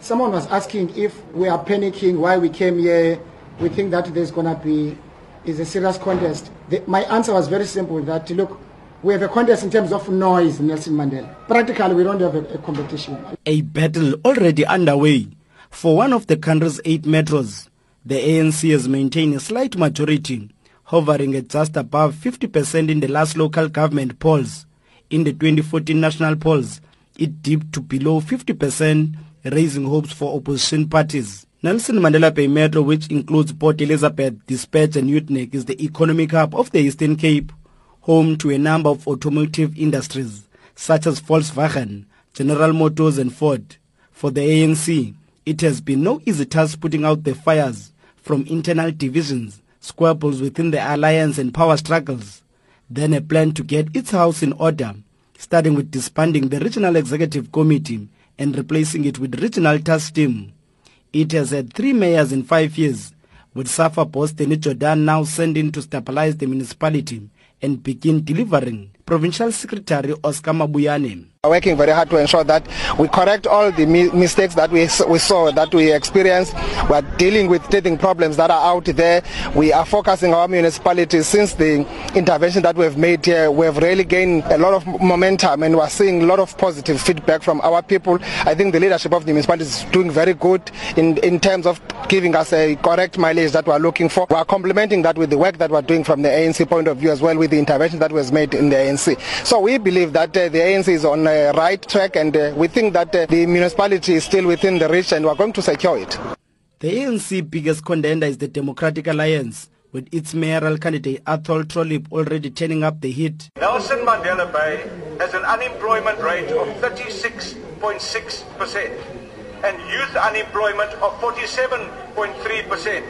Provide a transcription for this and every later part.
Someone was asking if we are panicking why we came here. We think that there's going to be is a serious contest. The, my answer was very simple that look, we have a contest in terms of noise, Nelson Mandela. Practically, we don't have a, a competition. A battle already underway. For one of the country's eight metros, the ANC has maintained a slight majority, hovering at just above 50% in the last local government polls. In the 2014 national polls, it dipped to below 50%, raising hopes for opposition parties. Nelson Mandela Bay Metro, which includes Port Elizabeth, Despatch and Uitenhage, is the economic hub of the Eastern Cape, home to a number of automotive industries, such as Volkswagen, General Motors and Ford. For the ANC, it has been no easy task putting out the fires from internal divisions, squabbles within the alliance and power struggles, then a plan to get its house in order, starting with disbanding the Regional Executive Committee and replacing it with Regional Task Team. It has had three mayors in five years, with SAFA boss Danny Jordaan now sent in to stabilize the municipality and begin delivering. Provincial Secretary Oscar Mabuyane We're working very hard to ensure that we correct all the mi mistakes that we, we saw, that we experienced. We are dealing with teething problems that are out there. We are focusing our municipalities since the intervention that we've made here. We've really gained a lot of momentum and we're seeing a lot of positive feedback from our people. I think the leadership of the municipality is doing very good in, in terms of giving us a correct mileage that we're looking for. We are complementing that with the work that we're doing from the ANC point of view as well with the intervention that was made in the ANC. So we believe that uh, the ANC is on uh, right track and uh, we think that uh, the municipality is still within the reach and we're going to secure it. The ANC biggest contender is the Democratic Alliance with its mayoral candidate Athol Trollip already turning up the heat. Nelson Mandela Bay has an unemployment rate of 36.6% and youth unemployment of 47.3%.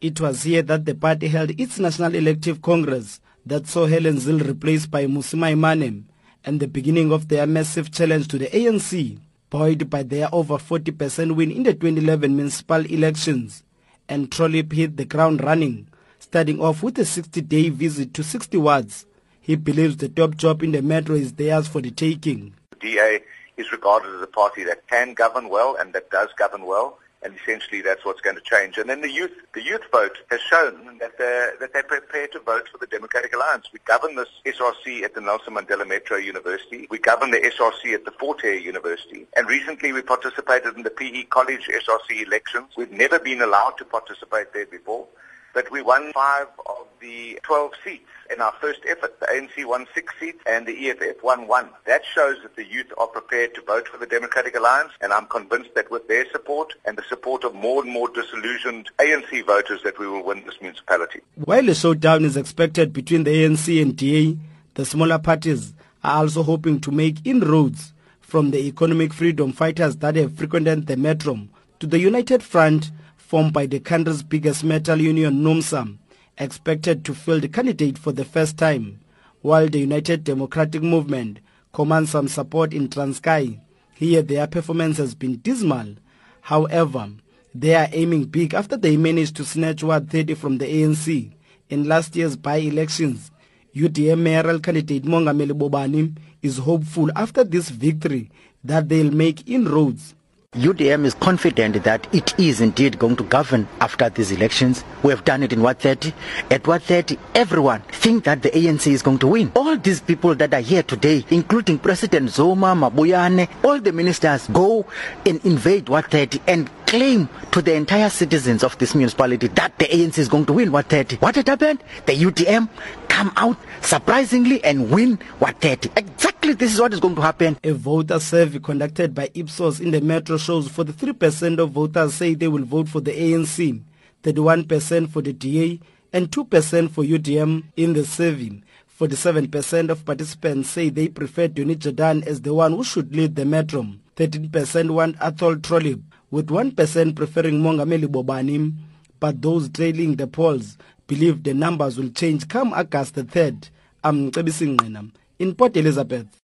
It was here that the party held its National Elective Congress that saw Helen Zille replaced by Mmusi Maimane and the beginning of their massive challenge to the ANC, buoyed by their over 40% win in the 2011 municipal elections. And Trollip hit the ground running, starting off with a 60-day visit to 60 wards. He believes the top job in the metro is theirs for the taking. DA is regarded as a party that can govern well and that does govern well and essentially that's what's going to change. And then the youth, the youth vote has shown that they're, that they're prepared to vote for the Democratic Alliance. We govern this SRC at the Nelson Mandela Metro University. We govern the SRC at the Fort Hare University. And recently we participated in the PE College SRC elections. We've never been allowed to participate there before but we won five of the 12 seats in our first effort. The ANC won six seats and the EFF won one. That shows that the youth are prepared to vote for the Democratic Alliance and I'm convinced that with their support and the support of more and more disillusioned ANC voters that we will win this municipality. While a showdown is expected between the ANC and DA, the smaller parties are also hoping to make inroads from the economic freedom fighters that have frequented the metro to the United Front formed by the country's biggest metal union, NUMSA, expected to field a candidate for the first time, while the United Democratic Movement commands some support in Transkei. Here their performance has been dismal. However, they are aiming big after they managed to snatch Ward 30 from the ANC in last year's by-elections. UDM mayoral candidate Mongameli Bobani is hopeful after this victory that they'll make inroads UDM is confident that it is indeed going to govern after these elections. We have done it in Ward 30. At Ward 30, everyone think that the ANC is going to win. All these people that are here today, including President Zuma, Mabuyane, all the ministers go and invade Ward 30 and claim to the entire citizens of this municipality that the ANC is going to win Ward 30. What had happened? The UDM come out surprisingly and win Ward 30. Exactly this is what is going to happen. A voter survey conducted by Ipsos in the metro shows 43% of voters say they will vote for the ANC, 31% for the DA, and 2% for UDM in the survey. 47% of participants say they prefer Danny Jordaan as the one who should lead the metro. 13% want Athol Trollip, with 1% preferring Mongameli Bobani, but those trailing the polls believe the numbers will change come August the 3rd. I'm Mcebisi Ngqina in Port Elizabeth.